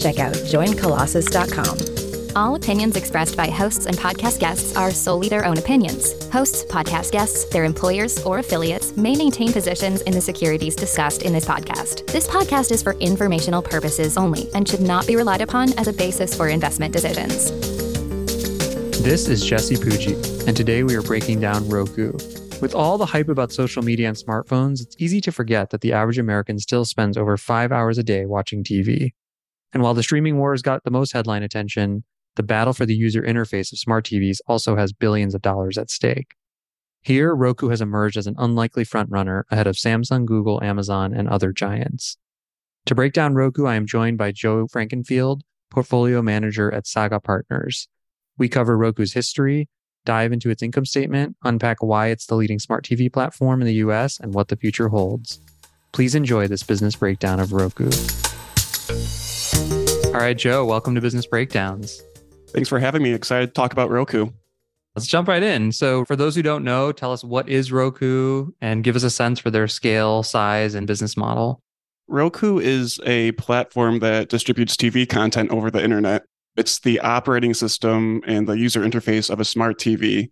check out joincolossus.com. All opinions expressed by hosts and podcast guests are solely their own opinions. Hosts, podcast guests, their employers, or affiliates may maintain positions in the securities discussed in this podcast. This podcast is for informational purposes only and should not be relied upon as a basis for investment decisions. This is Jesse Pujji, and today we are breaking down Roku. With all the hype about social media and smartphones, it's easy to forget that the average American still spends over five hours a day watching TV. And while the streaming wars got the most headline attention, the battle for the user interface of smart TVs also has billions of dollars at stake. Here, Roku has emerged as an unlikely frontrunner ahead of Samsung, Google, Amazon, and other giants. To break down Roku, I am joined by Joe Frankenfield, portfolio manager at Saga Partners. We cover Roku's history, dive into its income statement, unpack why it's the leading smart TV platform in the US, and what the future holds. Please enjoy this business breakdown of Roku. All right, Joe, welcome to Business Breakdowns. Thanks for having me. Excited to talk about Roku. Let's jump right in. So, for those who don't know, tell us what is Roku and give us a sense for their scale, size, and business model. Roku is a platform that distributes TV content over the internet. It's the operating system and the user interface of a smart TV.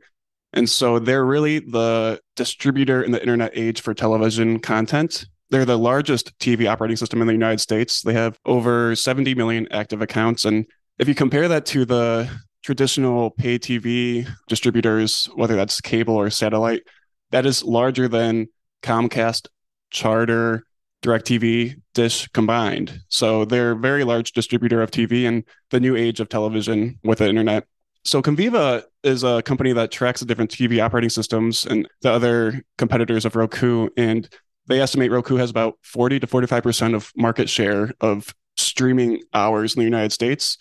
And so they're really the distributor in the internet age for television content. They're the largest TV operating system in the United States. They have over 70 million active accounts and if you compare that to the traditional pay TV distributors, whether that's cable or satellite, that is larger than Comcast, Charter, DirecTV, Dish combined. So they're a very large distributor of TV and the new age of television with the internet. So Conviva is a company that tracks the different TV operating systems and the other competitors of Roku. And they estimate Roku has about 40 to 45% of market share of streaming hours in the United States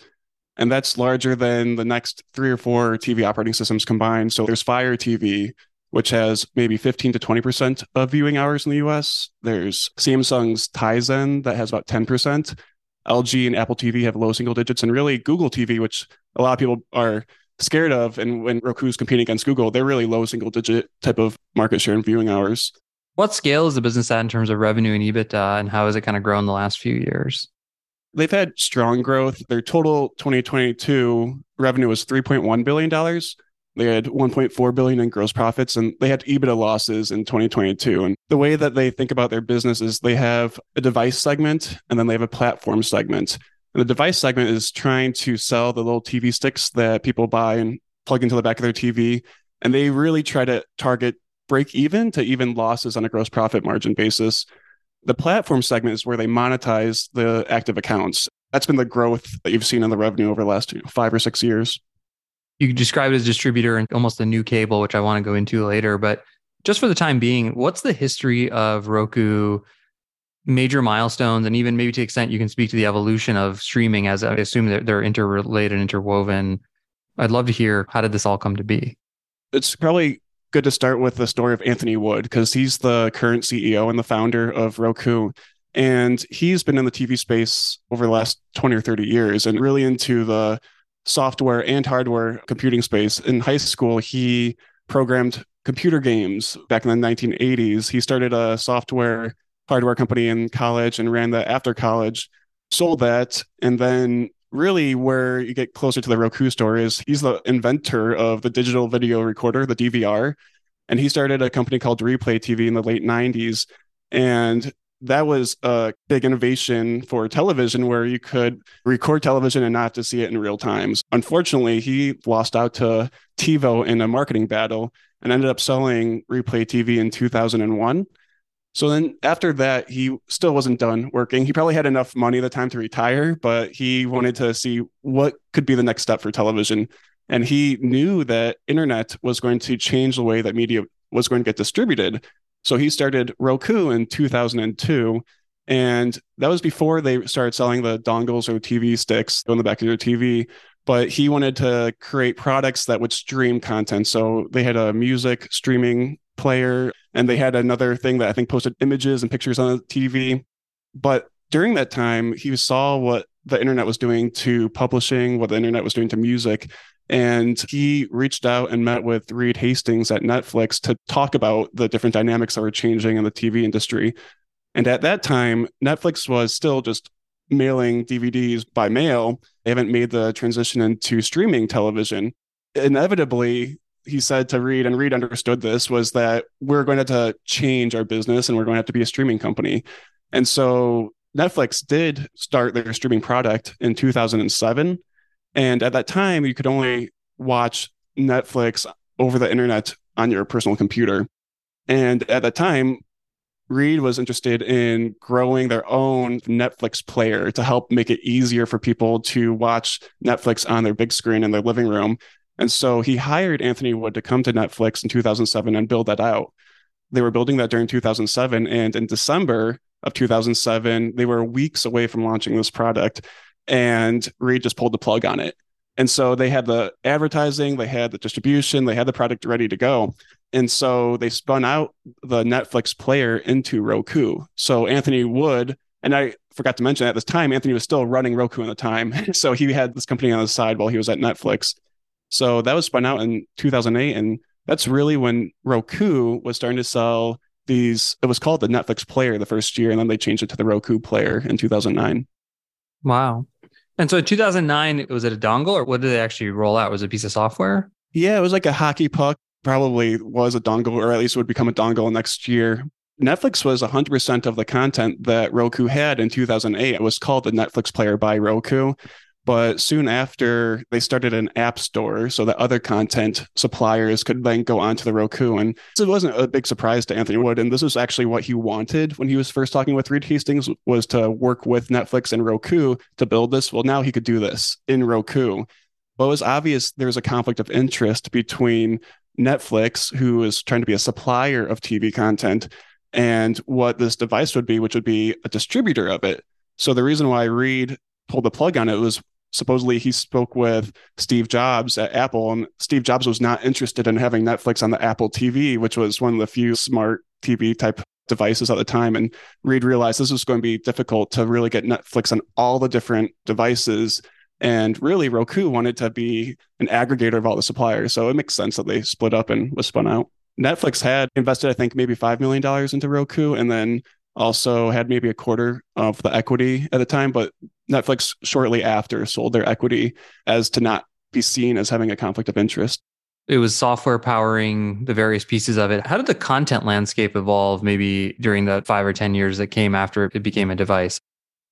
and that's larger than the next three or four TV operating systems combined. So there's Fire TV, which has maybe 15 to 20% of viewing hours in the US. There's Samsung's Tizen that has about 10%. LG and Apple TV have low single digits, and really Google TV, which a lot of people are scared of. And when Roku's competing against Google, they're really low single digit type of market share and viewing hours. What scale is the business at in terms of revenue and EBITDA, and how has it kind of grown the last few years? They've had strong growth. Their total 2022 revenue was 3.1 billion dollars. They had 1.4 billion in gross profits and they had EBITDA losses in 2022. And the way that they think about their business is they have a device segment and then they have a platform segment. And the device segment is trying to sell the little TV sticks that people buy and plug into the back of their TV. And they really try to target break even to even losses on a gross profit margin basis. The platform segment is where they monetize the active accounts. That's been the growth that you've seen in the revenue over the last five or six years. You describe it as distributor and almost a new cable, which I want to go into later. But just for the time being, what's the history of Roku major milestones and even maybe to the extent you can speak to the evolution of streaming as I assume they're, they're interrelated, interwoven. I'd love to hear how did this all come to be? It's probably good to start with the story of Anthony Wood because he's the current CEO and the founder of Roku. And he's been in the TV space over the last 20 or 30 years and really into the software and hardware computing space. In high school, he programmed computer games back in the 1980s. He started a software hardware company in college and ran that after college, sold that, and then really where you get closer to the Roku story is he's the inventor of the digital video recorder, the DVR. And he started a company called Replay TV in the late 90s. And that was a big innovation for television where you could record television and not to see it in real times. Unfortunately, he lost out to TiVo in a marketing battle and ended up selling Replay TV in 2001. So then after that, he still wasn't done working. He probably had enough money at the time to retire, but he wanted to see what could be the next step for television. And he knew that internet was going to change the way that media was going to get distributed. So he started Roku in 2002. And that was before they started selling the dongles or TV sticks on the back of your TV. But he wanted to create products that would stream content. So they had a music streaming player and they had another thing that I think posted images and pictures on the TV. But during that time, he saw what the internet was doing to publishing, what the internet was doing to music. And he reached out and met with Reed Hastings at Netflix to talk about the different dynamics that were changing in the TV industry. And at that time, Netflix was still just mailing DVDs by mail. They haven't made the transition into streaming television. Inevitably, he said to Reed, and Reed understood this, was that we're going to, have to change our business and we're going to have to be a streaming company. And so Netflix did start their streaming product in 2007. And at that time, you could only watch Netflix over the internet on your personal computer. And at that time, Reed was interested in growing their own Netflix player to help make it easier for people to watch Netflix on their big screen in their living room. And so he hired Anthony Wood to come to Netflix in 2007 and build that out. They were building that during 2007. And in December of 2007, they were weeks away from launching this product. And Reed just pulled the plug on it. And so they had the advertising, they had the distribution, they had the product ready to go. And so they spun out the Netflix player into Roku. So Anthony Wood, and I forgot to mention at this time, Anthony was still running Roku at the time. so he had this company on the side while he was at Netflix. So that was spun out in 2008. And that's really when Roku was starting to sell these, it was called the Netflix player the first year. And then they changed it to the Roku player in 2009. Wow. And so in 2009, was it a dongle or what did they actually roll out? Was it a piece of software? Yeah, it was like a hockey puck probably was a dongle, or at least would become a dongle next year. Netflix was 100% of the content that Roku had in 2008. It was called the Netflix Player by Roku. But soon after, they started an app store so that other content suppliers could then go onto the Roku. And it wasn't a big surprise to Anthony Wood. And this was actually what he wanted when he was first talking with Reed Hastings was to work with Netflix and Roku to build this. Well, now he could do this in Roku. But it was obvious there was a conflict of interest between Netflix, who is trying to be a supplier of TV content, and what this device would be, which would be a distributor of it. So the reason why Reed pulled the plug on it was supposedly he spoke with Steve Jobs at Apple, and Steve Jobs was not interested in having Netflix on the Apple TV, which was one of the few smart TV type devices at the time. And Reed realized this was going to be difficult to really get Netflix on all the different devices and really, Roku wanted to be an aggregator of all the suppliers. So it makes sense that they split up and was spun out. Netflix had invested, I think, maybe $5 million into Roku and then also had maybe a quarter of the equity at the time. But Netflix shortly after sold their equity as to not be seen as having a conflict of interest. It was software powering the various pieces of it. How did the content landscape evolve maybe during the five or 10 years that came after it became a device?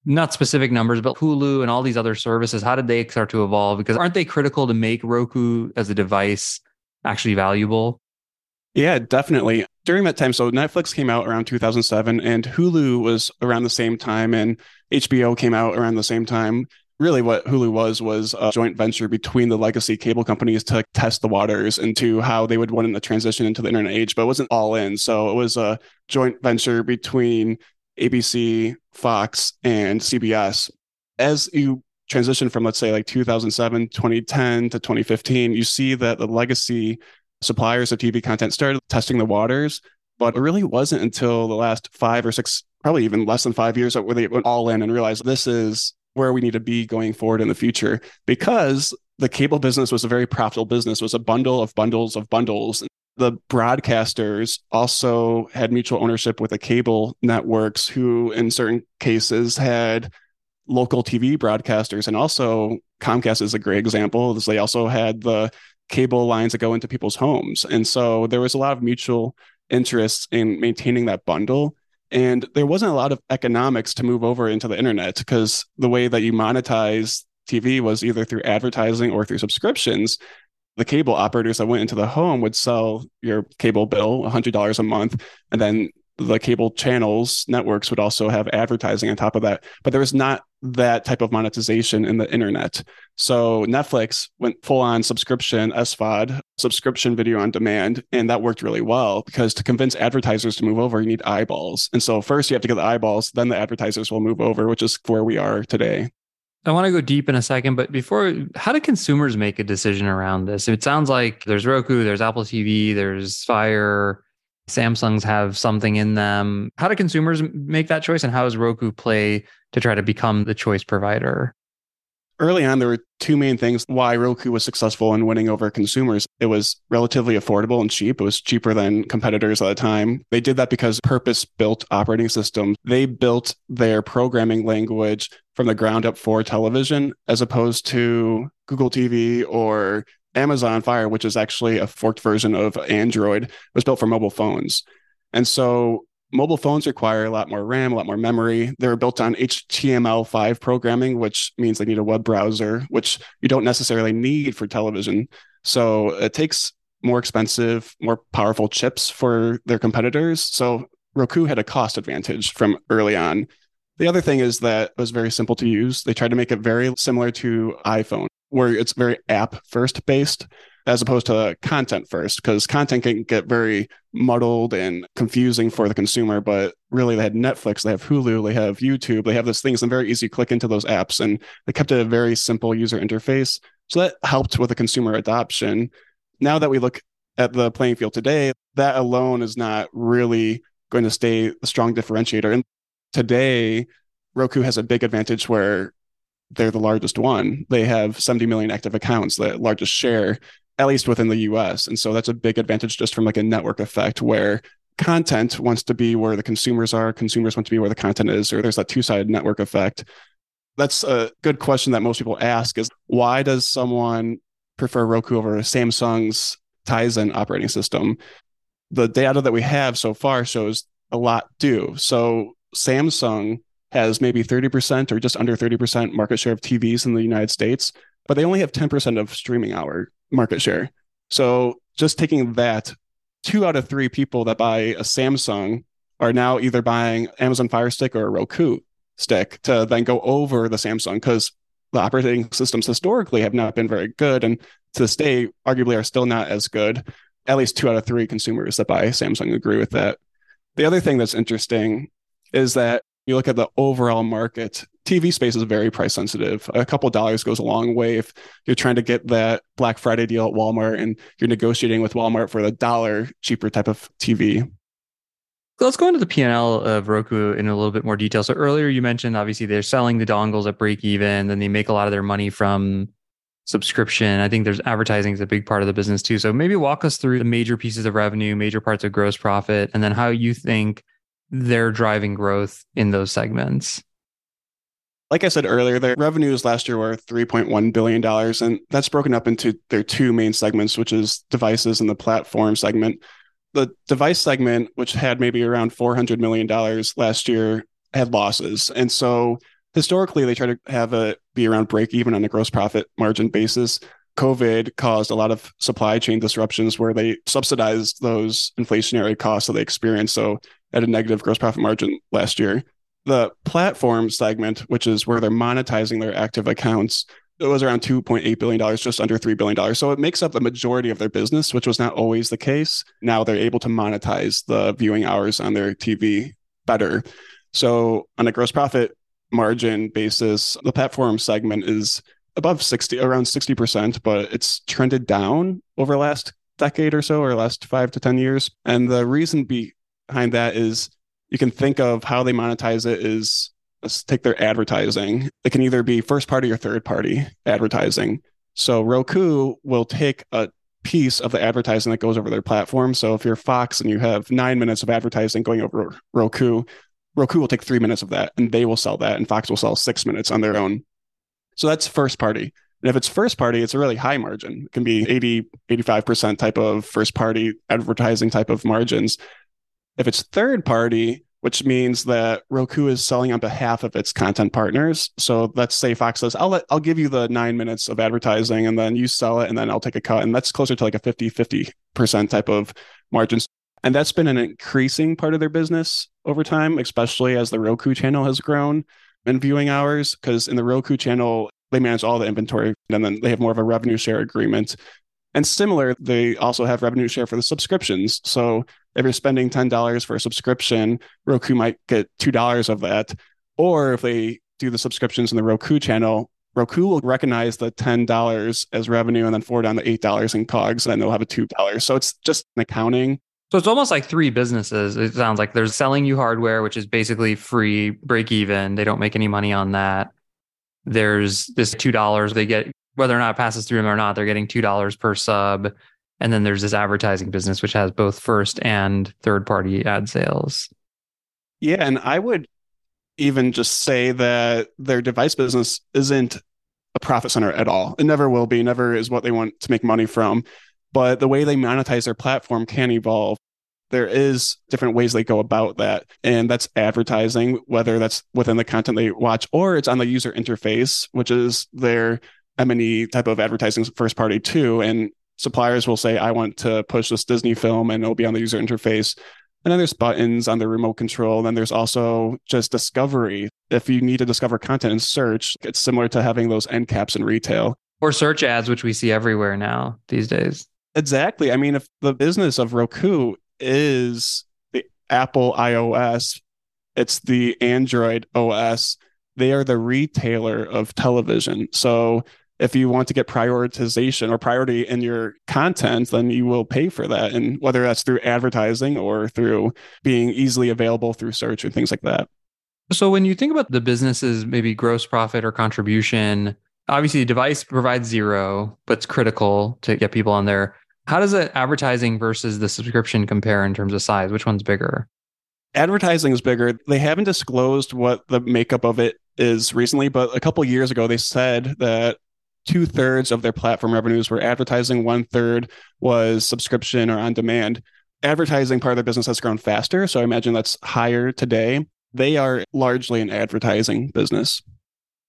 Not specific numbers, but Hulu and all these other services, how did they start to evolve? Because aren't they critical to make Roku as a device actually valuable? Yeah, definitely. During that time, so Netflix came out around 2007 and Hulu was around the same time and HBO came out around the same time. Really, what Hulu was was a joint venture between the legacy cable companies to test the waters into how they would want to transition into the internet age, but it wasn't all in. So it was a joint venture between ABC, Fox, and CBS. As you transition from, let's say, like 2007, 2010 to 2015, you see that the legacy suppliers of TV content started testing the waters. But it really wasn't until the last five or six, probably even less than five years, where they went all in and realized this is where we need to be going forward in the future because the cable business was a very profitable business, was a bundle of bundles of bundles the broadcasters also had mutual ownership with the cable networks who in certain cases had local TV broadcasters. And also Comcast is a great example they also had the cable lines that go into people's homes. And so there was a lot of mutual interest in maintaining that bundle. And there wasn't a lot of economics to move over into the internet because the way that you monetize TV was either through advertising or through subscriptions the cable operators that went into the home would sell your cable bill $100 a month. And then the cable channels networks would also have advertising on top of that. But there was not that type of monetization in the internet. So netflix went full on subscription svod subscription video on demand. And that worked really well because to convince advertisers to move over you need eyeballs. And so first you have to get the eyeballs then the advertisers will move over which is where we are today I want to go deep in a second, but before, how do consumers make a decision around this? It sounds like there's Roku, there's Apple TV, there's Fire, Samsungs have something in them. How do consumers make that choice, and how does Roku play to try to become the choice provider? Early on, there were two main things why Roku was successful in winning over consumers. It was relatively affordable and cheap. It was cheaper than competitors at the time. They did that because purpose built operating system. They built their programming language from the ground up for television, as opposed to Google TV or Amazon Fire, which is actually a forked version of Android, it was built for mobile phones. And so mobile phones require a lot more RAM, a lot more memory. They're built on HTML5 programming, which means they need a web browser, which you don't necessarily need for television. So it takes more expensive, more powerful chips for their competitors. So Roku had a cost advantage from early on. The other thing is that it was very simple to use. They tried to make it very similar to iPhone where it's very app first based as opposed to content first because content can get very muddled and confusing for the consumer but really they had netflix they have hulu they have youtube they have those things and very easy click into those apps and they kept it a very simple user interface. So that helped with the consumer adoption. Now that we look at the playing field today that alone is not really going to stay a strong differentiator. And today roku has a big advantage where they're the largest one. They have 70 million active accounts, the largest share, at least within the US. And so that's a big advantage just from like a network effect where content wants to be where the consumers are, consumers want to be where the content is, or there's that two-sided network effect. That's a good question that most people ask is why does someone prefer Roku over Samsung's Tizen operating system? The data that we have so far shows a lot do. So Samsung has maybe 30% or just under 30% market share of TVs in the United States, but they only have 10% of streaming hour market share. So just taking that, two out of three people that buy a Samsung are now either buying Amazon Fire Stick or a Roku stick to then go over the Samsung because the operating systems historically have not been very good and to this day arguably are still not as good. At least two out of three consumers that buy Samsung agree with that. The other thing that's interesting is that you look at the overall market, TV space is very price sensitive. A couple dollars goes a long way if you're trying to get that Black Friday deal at Walmart and you're negotiating with Walmart for the dollar cheaper type of TV. Let's go into the P&L of Roku in a little bit more detail. So earlier you mentioned obviously they're selling the dongles at break even, then they make a lot of their money from subscription. I think there's advertising is a big part of the business too. So maybe walk us through the major pieces of revenue, major parts of gross profit, and then how you think they're driving growth in those segments? Like I said earlier, their revenues last year were $3.1 billion, and that's broken up into their two main segments, which is devices and the platform segment. The device segment, which had maybe around $400 million last year, had losses. And so historically, they try to have a be around break even on a gross profit margin basis. COVID caused a lot of supply chain disruptions where they subsidized those inflationary costs that they experienced. So at a negative gross profit margin last year. The platform segment, which is where they're monetizing their active accounts, it was around $2.8 billion, just under $3 billion. So it makes up the majority of their business, which was not always the case. Now they're able to monetize the viewing hours on their TV better. So on a gross profit margin basis, the platform segment is above 60, around 60%, but it's trended down over the last decade or so, or last five to 10 years. And the reason be, behind that is you can think of how they monetize it is let's take their advertising. It can either be first party or third party advertising. So Roku will take a piece of the advertising that goes over their platform. So if you're Fox and you have nine minutes of advertising going over Roku, Roku will take three minutes of that and they will sell that, and Fox will sell six minutes on their own. So that's first party. And if it's first party, it's a really high margin. It can be 80, 85% type of first party advertising type of margins. If it's third party, which means that Roku is selling on behalf of its content partners. So let's say Fox says, I'll let, I'll give you the nine minutes of advertising and then you sell it and then I'll take a cut. And that's closer to like a 50, 50% type of margins. And that's been an increasing part of their business over time, especially as the Roku channel has grown in viewing hours. Because in the Roku channel, they manage all the inventory and then they have more of a revenue share agreement. And similar, they also have revenue share for the subscriptions. So if you're spending $10 for a subscription, Roku might get $2 of that. Or if they do the subscriptions in the Roku channel, Roku will recognize the $10 as revenue and then forward on the $8 in COGS, and then they'll have a $2. So it's just an accounting. So it's almost like three businesses. It sounds like they're selling you hardware, which is basically free, break even. They don't make any money on that. There's this $2 they get, whether or not it passes through them or not, they're getting $2 per sub. And then there's this advertising business, which has both first and third party ad sales. Yeah. And I would even just say that their device business isn't a profit center at all. It never will be, never is what they want to make money from. But the way they monetize their platform can evolve. There is different ways they go about that. And that's advertising, whether that's within the content they watch or it's on the user interface, which is their M&E type of advertising first party too. And suppliers will say, I want to push this Disney film and it'll be on the user interface. And then there's buttons on the remote control. And then there's also just discovery. If you need to discover content in search, it's similar to having those end caps in retail. Or search ads, which we see everywhere now these days. Exactly. I mean, if the business of Roku is the Apple iOS, it's the Android OS, they are the retailer of television. So if you want to get prioritization or priority in your content, then you will pay for that. And whether that's through advertising or through being easily available through search and things like that. So when you think about the business's maybe gross profit or contribution, obviously the device provides zero, but it's critical to get people on there. How does the advertising versus the subscription compare in terms of size? Which one's bigger? Advertising is bigger. They haven't disclosed what the makeup of it is recently, but a couple years ago they said that two thirds of their platform revenues were advertising, one third was subscription or on demand. Advertising part of their business has grown faster. So I imagine that's higher today. They are largely an advertising business.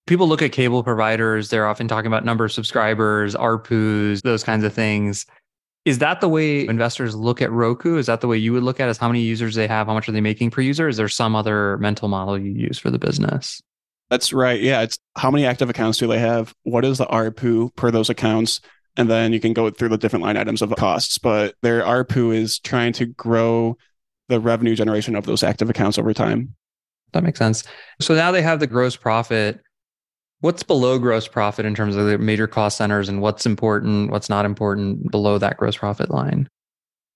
People look at cable providers, they're often talking about number of subscribers, ARPUs, those kinds of things. Is that the way investors look at Roku? Is that the way you would look at as how many users they have? How much are they making per user? Is there some other mental model you use for the business? That's right. Yeah. It's how many active accounts do they have? What is the ARPU per those accounts? And then you can go through the different line items of costs, but their ARPU is trying to grow the revenue generation of those active accounts over time. That makes sense. So now they have the gross profit. What's below gross profit in terms of the major cost centers and what's important, what's not important below that gross profit line?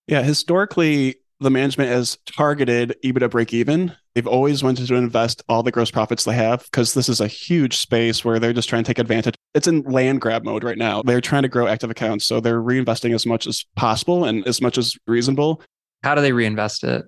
Yeah, historically, the management has targeted EBITDA break even. They've always wanted to invest all the gross profits they have because this is a huge space where they're just trying to take advantage. It's in land grab mode right now. They're trying to grow active accounts. So they're reinvesting as much as possible and as much as reasonable. How do they reinvest it?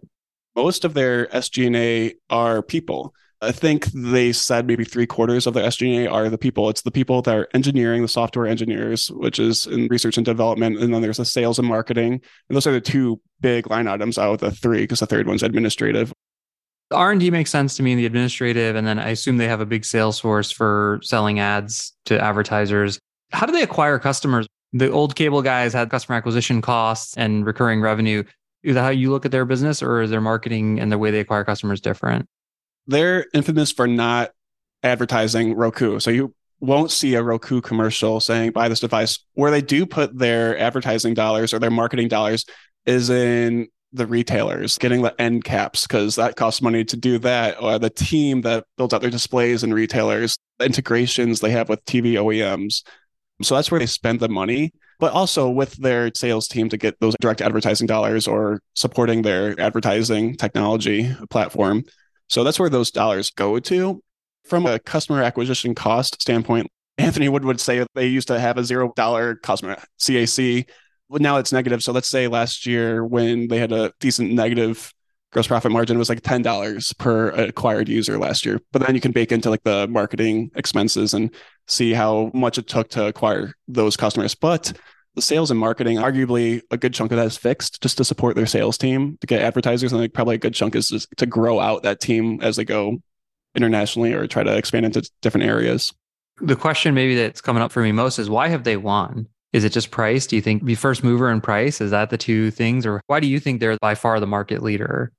Most of their SG&A are people. I think they said maybe three quarters of their SG&A are the people. It's the people that are engineering, the software engineers, which is in research and development, and then there's the sales and marketing. And those are the two big line items out of the three, because the third one's administrative. R and D makes sense to me in the administrative, and then I assume they have a big sales force for selling ads to advertisers. How do they acquire customers? The old cable guys had customer acquisition costs and recurring revenue. Is that how you look at their business, or is their marketing and the way they acquire customers different? they're infamous for not advertising Roku. So you won't see a Roku commercial saying buy this device. Where they do put their advertising dollars or their marketing dollars is in the retailers getting the end caps because that costs money to do that or the team that builds out their displays and retailers the integrations they have with tv oems so that's where they spend the money but also with their sales team to get those direct advertising dollars or supporting their advertising technology platform so that's where those dollars go to. From a customer acquisition cost standpoint, Anthony Wood would say they used to have a zero dollar customer CAC. Now it's negative. So let's say last year when they had a decent negative gross profit margin, was like ten dollars per acquired user last year. But then you can bake into like the marketing expenses and see how much it took to acquire those customers. But the sales and marketing, arguably a good chunk of that is fixed just to support their sales team to get advertisers. And like probably a good chunk is to grow out that team as they go internationally or try to expand into different areas. The question maybe that's coming up for me most is why have they won? Is it just price? Do you think be first mover and price? Is that the two things? Or why do you think they're by far the market leader?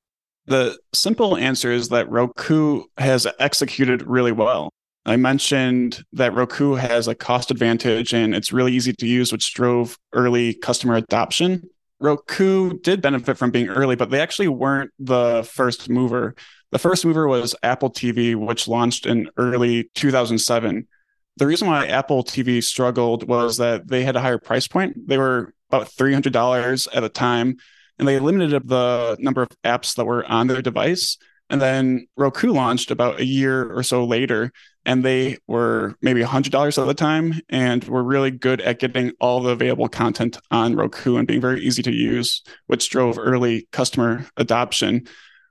The simple answer is that Roku has executed really well. I mentioned that Roku has a cost advantage and it's really easy to use, which drove early customer adoption. Roku did benefit from being early, but they actually weren't the first mover. The first mover was Apple TV, which launched in early 2007. The reason why Apple TV struggled was that they had a higher price point. They were about $300 at the time, and they limited the number of apps that were on their device. And then Roku launched about a year or so later, and they were maybe $100 at the time and were really good at getting all the available content on Roku and being very easy to use, which drove early customer adoption.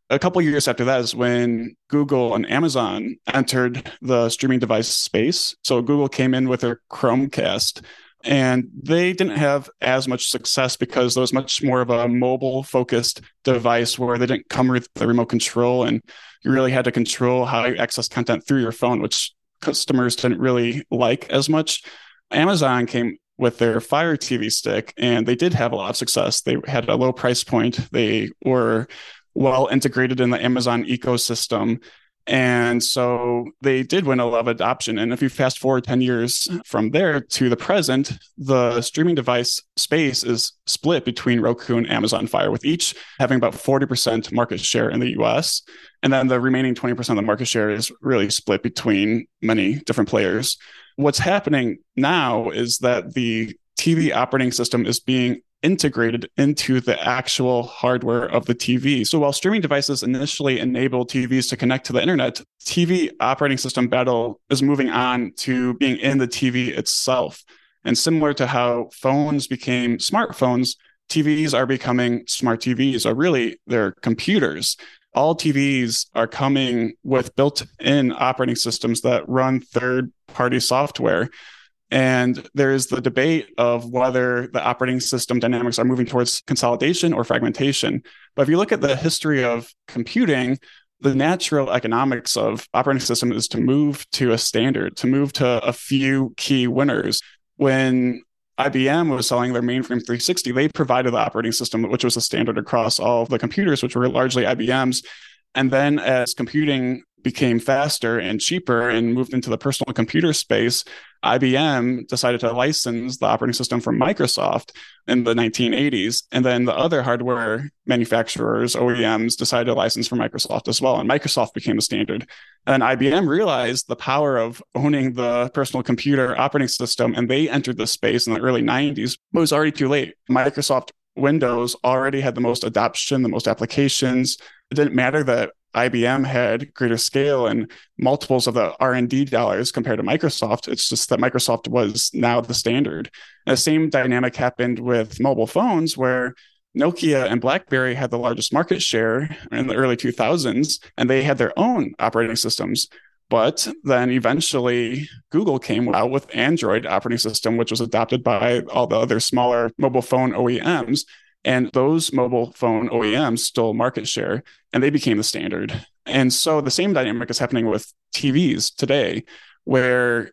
A couple years after that is when Google and Amazon entered the streaming device space. So Google came in with their Chromecast and they didn't have as much success because there was much more of a mobile focused device where they didn't come with the remote control and you really had to control how you access content through your phone which customers didn't really like as much. Amazon came with their fire tv stick and they did have a lot of success. They had a low price point. They were well integrated in the amazon ecosystem and so they did win a lot of adoption. And if you fast forward 10 years from there to the present, the streaming device space is split between Roku and Amazon Fire, with each having about 40% market share in the US. And then the remaining 20% of the market share is really split between many different players. What's happening now is that the TV operating system is being integrated into the actual hardware of the TV. So while streaming devices initially enabled TVs to connect to the internet, TV operating system battle is moving on to being in the TV itself. And similar to how phones became smartphones, TVs are becoming smart TVs, or really they're computers. All TVs are coming with built in operating systems that run third party software. And there is the debate of whether the operating system dynamics are moving towards consolidation or fragmentation. But if you look at the history of computing, the natural economics of operating system is to move to a standard, to move to a few key winners. When IBM was selling their mainframe 360, they provided the operating system, which was a standard across all of the computers, which were largely IBM's. And then as computing became faster and cheaper and moved into the personal computer space, IBM decided to license the operating system from Microsoft in the 1980s. And then the other hardware manufacturers, OEMs, decided to license from Microsoft as well. And Microsoft became the standard. And IBM realized the power of owning the personal computer operating system. And they entered the space in the early 90s, but it was already too late. Microsoft Windows already had the most adoption, the most applications. It didn't matter that IBM had greater scale and multiples of the R&D dollars compared to Microsoft. It's just that Microsoft was now the standard. And the same dynamic happened with mobile phones where Nokia and BlackBerry had the largest market share in the early 2000s and they had their own operating systems. But then eventually Google came out with Android operating system, which was adopted by all the other smaller mobile phone OEMs. And those mobile phone OEMs stole market share and they became the standard. And so the same dynamic is happening with TVs today, where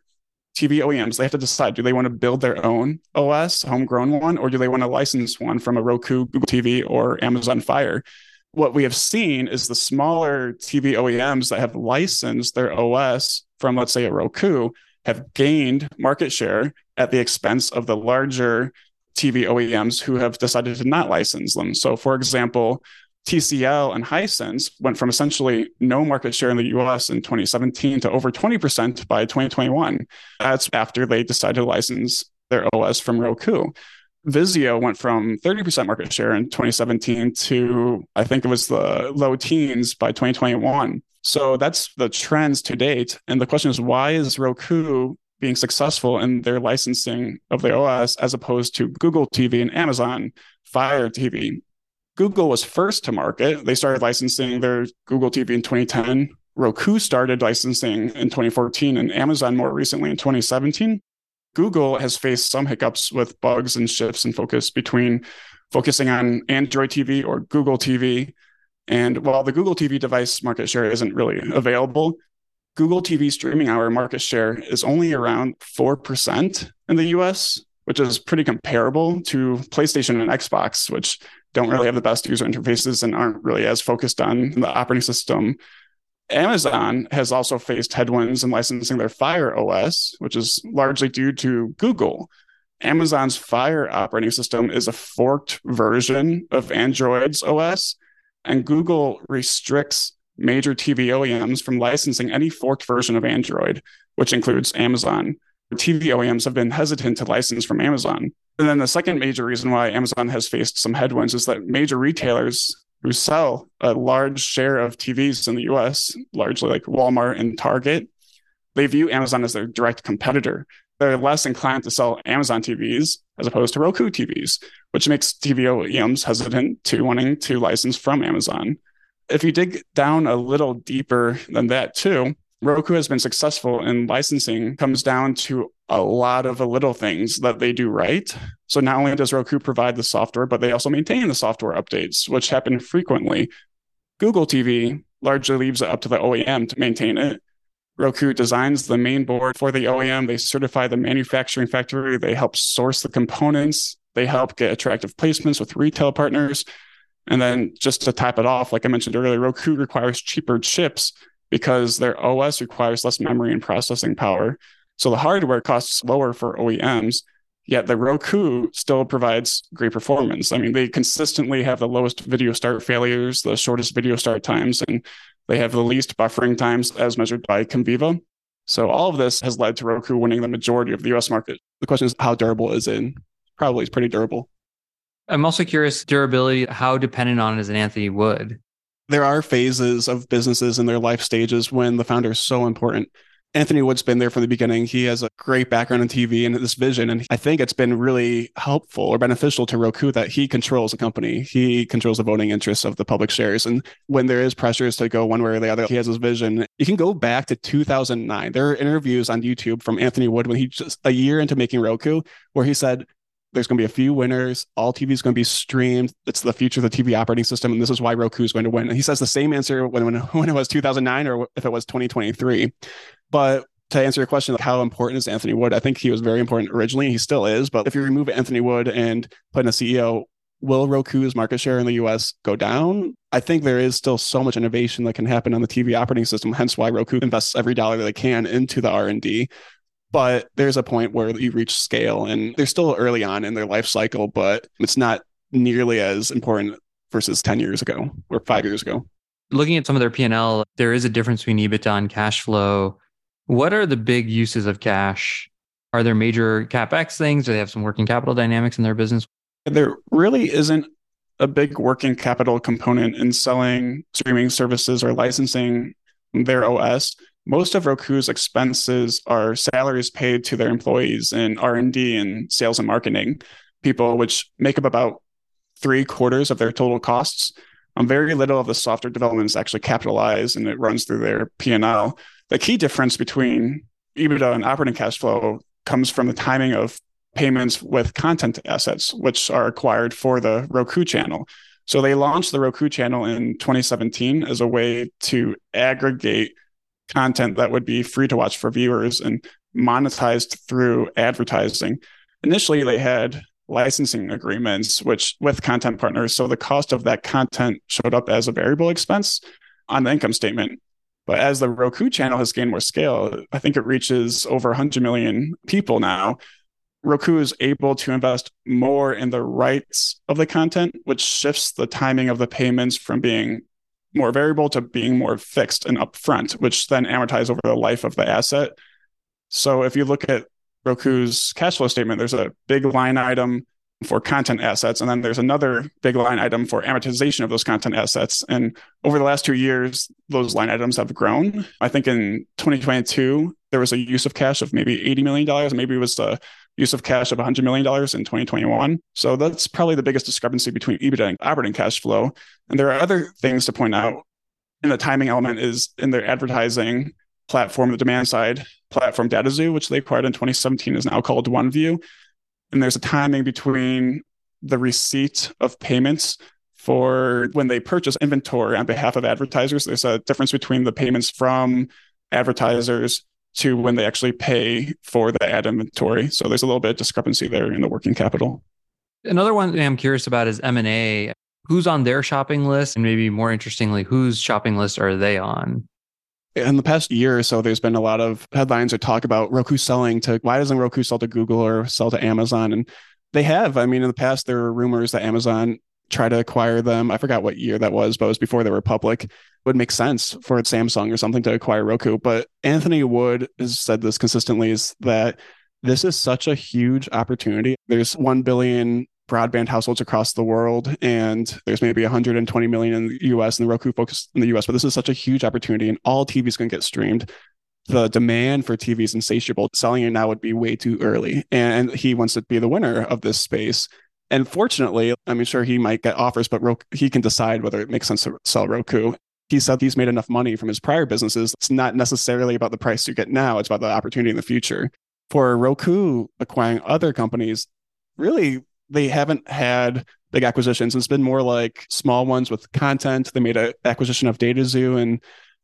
TV OEMs they have to decide do they want to build their own OS, homegrown one, or do they want to license one from a Roku, Google TV, or Amazon Fire? What we have seen is the smaller TV OEMs that have licensed their OS from, let's say, a Roku, have gained market share at the expense of the larger TV OEMs who have decided to not license them. So, for example, TCL and Hisense went from essentially no market share in the US in 2017 to over 20% by 2021. That's after they decided to license their OS from Roku. Vizio went from 30% market share in 2017 to I think it was the low teens by 2021. So that's the trends to date. And the question is why is Roku being successful in their licensing of their OS as opposed to Google TV and Amazon Fire TV. Google was first to market. They started licensing their Google TV in 2010. Roku started licensing in 2014 and Amazon more recently in 2017. Google has faced some hiccups with bugs and shifts in focus between focusing on Android TV or Google TV. And while the Google TV device market share isn't really available, Google TV streaming hour market share is only around 4% in the US, which is pretty comparable to PlayStation and Xbox, which don't really have the best user interfaces and aren't really as focused on the operating system. Amazon has also faced headwinds in licensing their Fire OS, which is largely due to Google. Amazon's Fire operating system is a forked version of Android's OS, and Google restricts major TV OEMs from licensing any forked version of Android, which includes Amazon. TV OEMs have been hesitant to license from Amazon. And then the second major reason why Amazon has faced some headwinds is that major retailers who sell a large share of TVs in the US, largely like Walmart and Target, they view Amazon as their direct competitor. They're less inclined to sell Amazon TVs as opposed to Roku TVs, which makes TV OEMs hesitant to wanting to license from Amazon. If you dig down a little deeper than that, too, Roku has been successful in licensing comes down to a lot of the little things that they do right. So not only does Roku provide the software, but they also maintain the software updates, which happen frequently. Google TV largely leaves it up to the OEM to maintain it. Roku designs the main board for the OEM. They certify the manufacturing factory. They help source the components. They help get attractive placements with retail partners. And then just to top it off, like I mentioned earlier, Roku requires cheaper chips because their OS requires less memory and processing power. So the hardware costs lower for OEMs, yet the Roku still provides great performance. I mean, they consistently have the lowest video start failures, the shortest video start times, and they have the least buffering times as measured by Conviva. So all of this has led to Roku winning the majority of the US market. The question is how durable is it? Probably is pretty durable. I'm also curious durability, how dependent on is an Anthony Wood? there are phases of businesses in their life stages when the founder is so important. Anthony Wood's been there from the beginning. He has a great background in TV and this vision. And I think it's been really helpful or beneficial to Roku that he controls the company. He controls the voting interests of the public shares. And when there is pressures to go one way or the other, he has his vision. You can go back to 2009. There are interviews on YouTube from Anthony Wood when he just a year into making Roku, where he said, there's going to be a few winners. All TV is going to be streamed. It's the future of the TV operating system, and this is why Roku is going to win. And he says the same answer when when, when it was 2009 or if it was 2023. But to answer your question, like how important is Anthony Wood? I think he was very important originally. He still is. But if you remove Anthony Wood and put in a CEO, will Roku's market share in the US go down? I think there is still so much innovation that can happen on the TV operating system. Hence why Roku invests every dollar that they can into the R and D but there's a point where you reach scale and they're still early on in their life cycle, but it's not nearly as important versus 10 years ago or five years ago. Looking at some of their P&L, there is a difference between EBITDA and cash flow. What are the big uses of cash? Are there major CapEx things? Do they have some working capital dynamics in their business? There really isn't a big working capital component in selling streaming services or licensing their OS most of Roku's expenses are salaries paid to their employees in R&D and sales and marketing people, which make up about three quarters of their total costs. Um, very little of the software development is actually capitalized and it runs through their P&L. The key difference between EBITDA and operating cash flow comes from the timing of payments with content assets, which are acquired for the Roku channel. So they launched the Roku channel in 2017 as a way to aggregate content that would be free to watch for viewers and monetized through advertising. Initially, they had licensing agreements which with content partners so the cost of that content showed up as a variable expense on the income statement but as the Roku channel has gained more scale, I think it reaches over 100 million people now. Roku is able to invest more in the rights of the content, which shifts the timing of the payments from being more variable to being more fixed and upfront, which then amortize over the life of the asset. So if you look at Roku's cash flow statement, there's a big line item for content assets, and then there's another big line item for amortization of those content assets. And over the last two years, those line items have grown. I think in 2022, there was a use of cash of maybe $80 million. Maybe it was a use of cash of $100 million in 2021. So that's probably the biggest discrepancy between EBITDA and operating cash flow. And there are other things to point out. And the timing element is in their advertising platform, the demand side platform DataXu, which they acquired in 2017, is now called OneView. And there's a timing between the receipt of payments for when they purchase inventory on behalf of advertisers. There's a difference between the payments from advertisers to when they actually pay for the ad inventory. So there's a little bit of discrepancy there in the working capital. Another one I'm curious about is M&A. Who's on their shopping list? And maybe more interestingly, whose shopping list are they on? In the past year or so, there's been a lot of headlines or talk about Roku selling to why doesn't Roku sell to Google or sell to Amazon? And they have. I mean, in the past, there were rumors that Amazon tried to acquire them. I forgot what year that was, but it was before they were public. Would make sense for Samsung or something to acquire Roku. But Anthony Wood has said this consistently is that this is such a huge opportunity. There's 1 billion broadband households across the world, and there's maybe 120 million in the US and the Roku focus in the US. But this is such a huge opportunity, and all TVs can get streamed. The demand for TV is insatiable. Selling it now would be way too early. And he wants to be the winner of this space. And fortunately, I'm sure he might get offers, but Roku, he can decide whether it makes sense to sell Roku. He said he's made enough money from his prior businesses. It's not necessarily about the price you get now, it's about the opportunity in the future. For Roku acquiring other companies, really, they haven't had big acquisitions. It's been more like small ones with content. They made an acquisition of DataXu and a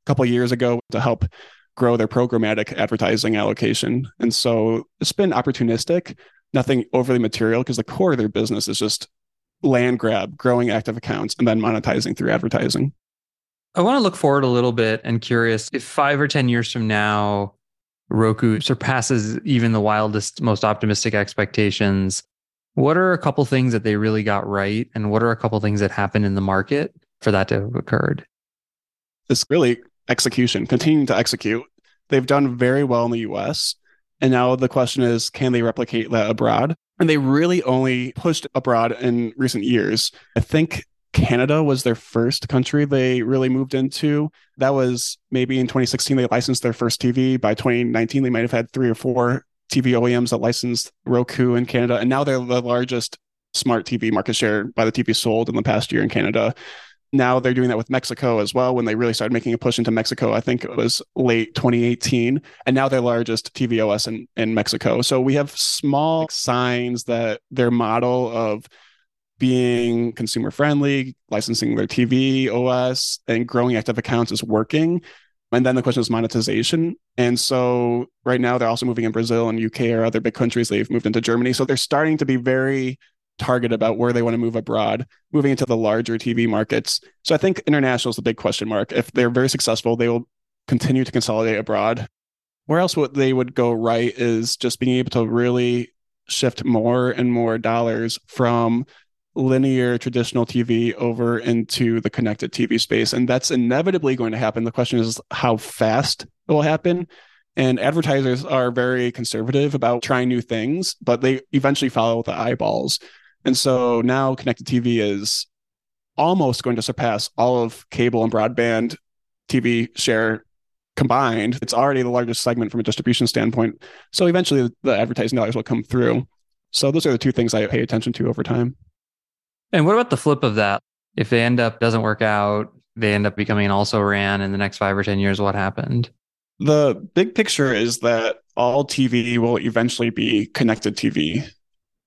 couple years ago to help grow their programmatic advertising allocation. And so it's been opportunistic nothing overly material because the core of their business is just land grab, growing active accounts, and then monetizing through advertising. I want to look forward a little bit and curious if five or 10 years from now, Roku surpasses even the wildest, most optimistic expectations. What are a couple things that they really got right? And what are a couple things that happened in the market for that to have occurred? It's really execution, continuing to execute. They've done very well in the US. And now the question is, can they replicate that abroad? And they really only pushed abroad in recent years. I think Canada was their first country they really moved into. That was maybe in 2016, they licensed their first TV. By 2019, they might have had three or four TV OEMs that licensed Roku in Canada. And now they're the largest smart TV market share by the TV sold in the past year in Canada now they're doing that with Mexico as well. When they really started making a push into Mexico, I think it was late 2018, and now they're largest TV OS in, in Mexico. So we have small signs that their model of being consumer friendly, licensing their TV OS, and growing active accounts is working. And then the question is monetization. And so right now they're also moving in Brazil and UK or other big countries. They've moved into Germany. So they're starting to be very target about where they want to move abroad, moving into the larger TV markets. So I think international is the big question mark. If they're very successful, they will continue to consolidate abroad. Where else what they would go right is just being able to really shift more and more dollars from linear traditional TV over into the connected TV space. And that's inevitably going to happen. The question is how fast it will happen. And advertisers are very conservative about trying new things, but they eventually follow the eyeballs. And so now connected TV is almost going to surpass all of cable and broadband TV share combined. It's already the largest segment from a distribution standpoint. So eventually the advertising dollars will come through. So those are the two things I pay attention to over time. And what about the flip of that? If they end up doesn't work out, they end up becoming an also ran in the next five or 10 years, what happened? The big picture is that all TV will eventually be connected TV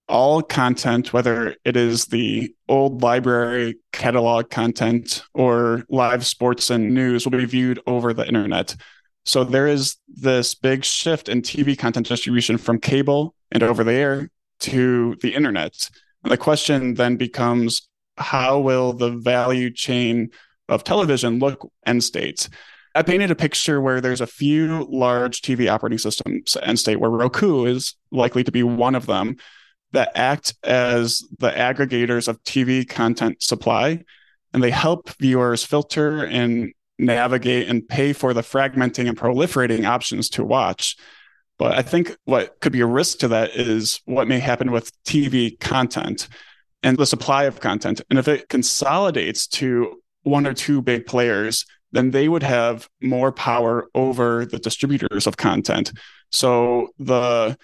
all content, whether it is the old library catalog content or live sports and news, will be viewed over the internet. So there is this big shift in TV content distribution from cable and over the air to the internet. The question then becomes how will the value chain of television look end states? I painted a picture where there's a few large TV operating systems end state where Roku is likely to be one of them that act as the aggregators of TV content supply, and they help viewers filter and navigate and pay for the fragmenting and proliferating options to watch. But I think what could be a risk to that is what may happen with TV content and the supply of content. And if it consolidates to one or two big players, then they would have more power over the distributors of content. So the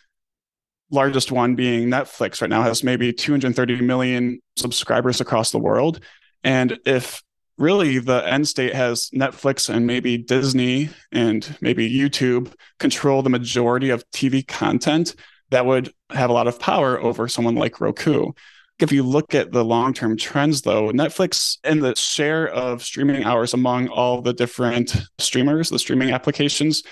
largest one being Netflix right now has maybe 230 million subscribers across the world. And if really the end state has Netflix and maybe Disney and maybe YouTube control the majority of TV content, that would have a lot of power over someone like Roku. If you look at the long term trends, though, Netflix and the share of streaming hours among all the different streamers, the streaming applications,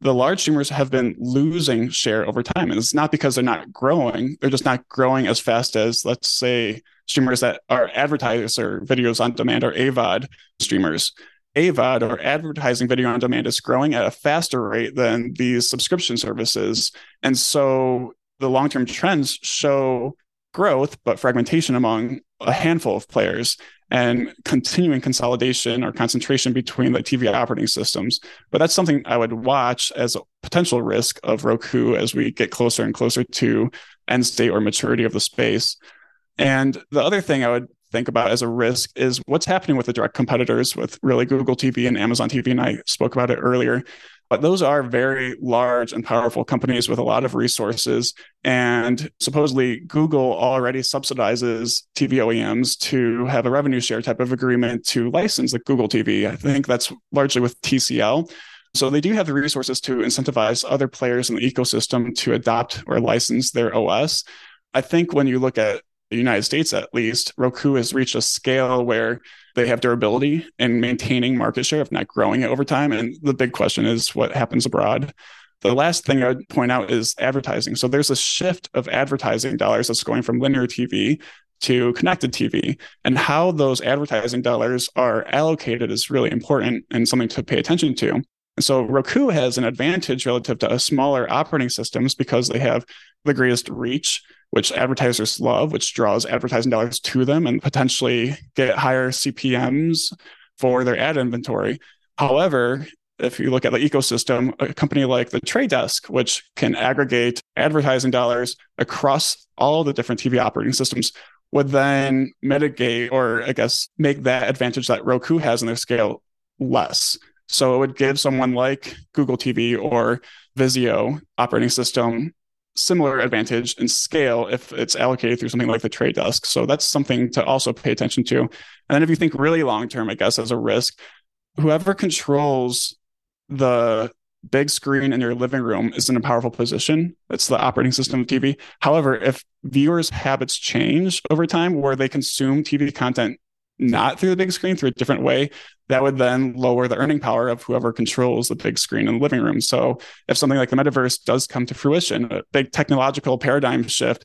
the large streamers have been losing share over time. And it's not because they're not growing, they're just not growing as fast as, let's say, streamers that are advertisers or videos on demand or AVOD streamers. AVOD or advertising video on demand is growing at a faster rate than these subscription services. And so the long term trends show growth, but fragmentation among a handful of players and continuing consolidation or concentration between the TV operating systems. But that's something I would watch as a potential risk of Roku as we get closer and closer to end state or maturity of the space. And the other thing I would think about as a risk is what's happening with the direct competitors with really Google TV and Amazon TV. And I spoke about it earlier. But those are very large and powerful companies with a lot of resources. And supposedly, Google already subsidizes TV OEMs to have a revenue share type of agreement to license the Google TV. I think that's largely with TCL. So they do have the resources to incentivize other players in the ecosystem to adopt or license their OS. I think when you look at the United States, at least, Roku has reached a scale where they have durability and maintaining market share, if not growing it over time. And the big question is what happens abroad. The last thing I would point out is advertising. So there's a shift of advertising dollars that's going from linear TV to connected TV. And how those advertising dollars are allocated is really important and something to pay attention to. And so Roku has an advantage relative to smaller operating systems because they have the greatest reach which advertisers love, which draws advertising dollars to them and potentially get higher CPMs for their ad inventory. However, if you look at the ecosystem, a company like the Trade Desk, which can aggregate advertising dollars across all the different TV operating systems, would then mitigate or I guess make that advantage that Roku has in their scale less. So it would give someone like Google TV or Vizio operating system similar advantage in scale if it's allocated through something like the trade desk. So that's something to also pay attention to. And then if you think really long term, I guess as a risk, whoever controls the big screen in your living room is in a powerful position. It's the operating system of TV. However, if viewers' habits change over time where they consume TV content not through the big screen, through a different way, that would then lower the earning power of whoever controls the big screen in the living room. So if something like the metaverse does come to fruition, a big technological paradigm shift,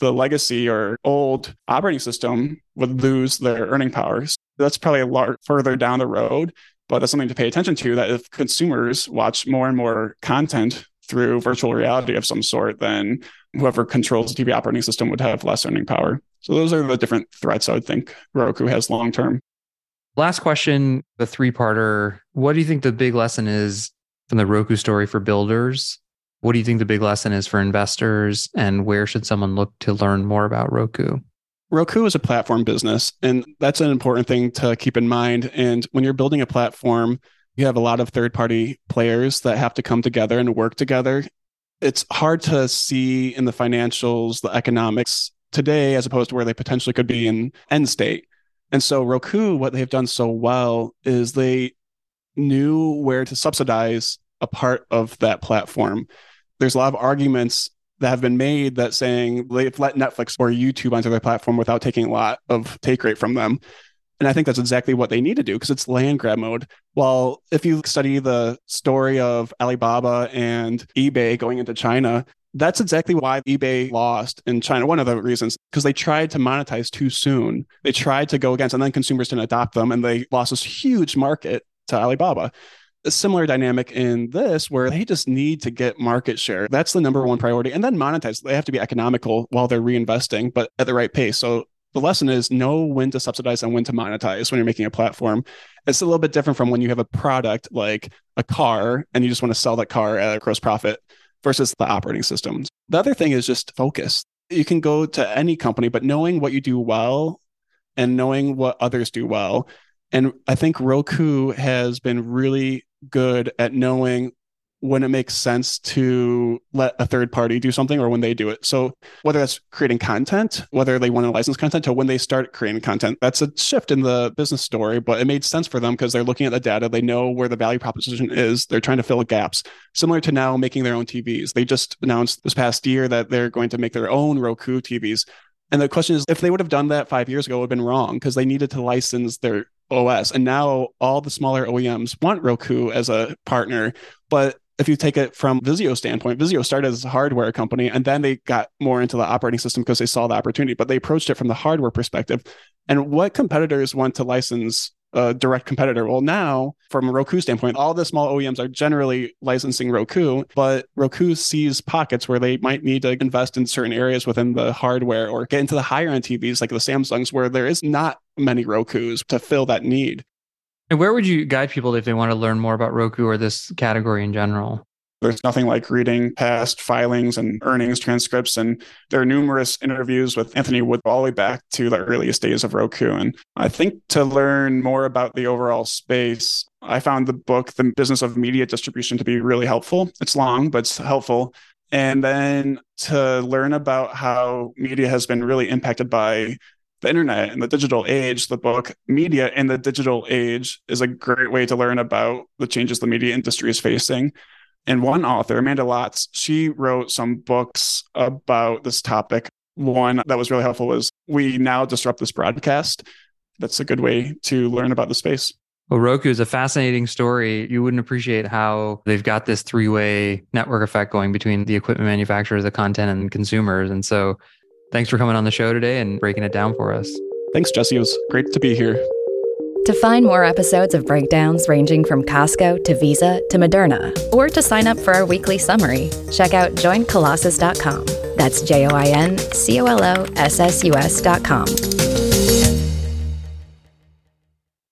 the legacy or old operating system would lose their earning powers. That's probably a lot further down the road, but that's something to pay attention to that if consumers watch more and more content through virtual reality of some sort, then whoever controls the TV operating system would have less earning power. So those are the different threats I would think Roku has long term. Last question, the three parter. What do you think the big lesson is from the Roku story for builders? What do you think the big lesson is for investors? And where should someone look to learn more about Roku? Roku is a platform business, and that's an important thing to keep in mind. And when you're building a platform, you have a lot of third party players that have to come together and work together. It's hard to see in the financials, the economics today, as opposed to where they potentially could be in end state. And so Roku, what they've done so well is they knew where to subsidize a part of that platform. There's a lot of arguments that have been made that saying they've let Netflix or YouTube onto their platform without taking a lot of take rate from them. And I think that's exactly what they need to do because it's land grab mode. Well, if you study the story of Alibaba and eBay going into China, that's exactly why eBay lost in China. One of the reasons, because they tried to monetize too soon. They tried to go against, and then consumers didn't adopt them, and they lost this huge market to Alibaba. A similar dynamic in this, where they just need to get market share. That's the number one priority. And then monetize. They have to be economical while they're reinvesting, but at the right pace. So the lesson is know when to subsidize and when to monetize when you're making a platform. It's a little bit different from when you have a product like a car and you just want to sell that car at a gross profit versus the operating systems. The other thing is just focus. You can go to any company, but knowing what you do well and knowing what others do well. And I think Roku has been really good at knowing when it makes sense to let a third party do something or when they do it. So whether that's creating content, whether they want to license content or when they start creating content, that's a shift in the business story, but it made sense for them because they're looking at the data. They know where the value proposition is. They're trying to fill gaps similar to now making their own TVs. They just announced this past year that they're going to make their own Roku TVs. And the question is, if they would have done that five years ago, it would have been wrong because they needed to license their OS. And now all the smaller OEMs want Roku as a partner, but if you take it from Vizio standpoint, Vizio started as a hardware company and then they got more into the operating system because they saw the opportunity, but they approached it from the hardware perspective. And what competitors want to license a direct competitor? Well, now from a Roku standpoint, all the small OEMs are generally licensing Roku, but Roku sees pockets where they might need to invest in certain areas within the hardware or get into the higher end TVs like the Samsungs where there is not many Rokus to fill that need. And where would you guide people if they want to learn more about Roku or this category in general? There's nothing like reading past filings and earnings transcripts. And there are numerous interviews with Anthony Wood all the way back to the earliest days of Roku. And I think to learn more about the overall space, I found the book, The Business of Media Distribution, to be really helpful. It's long, but it's helpful. And then to learn about how media has been really impacted by the internet and the digital age, the book Media in the Digital Age is a great way to learn about the changes the media industry is facing. And one author, Amanda Lotz, she wrote some books about this topic. One that was really helpful was We Now Disrupt This Broadcast. That's a good way to learn about the space. Well, Roku is a fascinating story. You wouldn't appreciate how they've got this three way network effect going between the equipment manufacturers, the content, and consumers. And so Thanks for coming on the show today and breaking it down for us. Thanks, Jesse. It was great to be here. To find more episodes of breakdowns ranging from Costco to Visa to Moderna, or to sign up for our weekly summary, check out joincolossus.com. That's J O I N C O L O S S U S.com.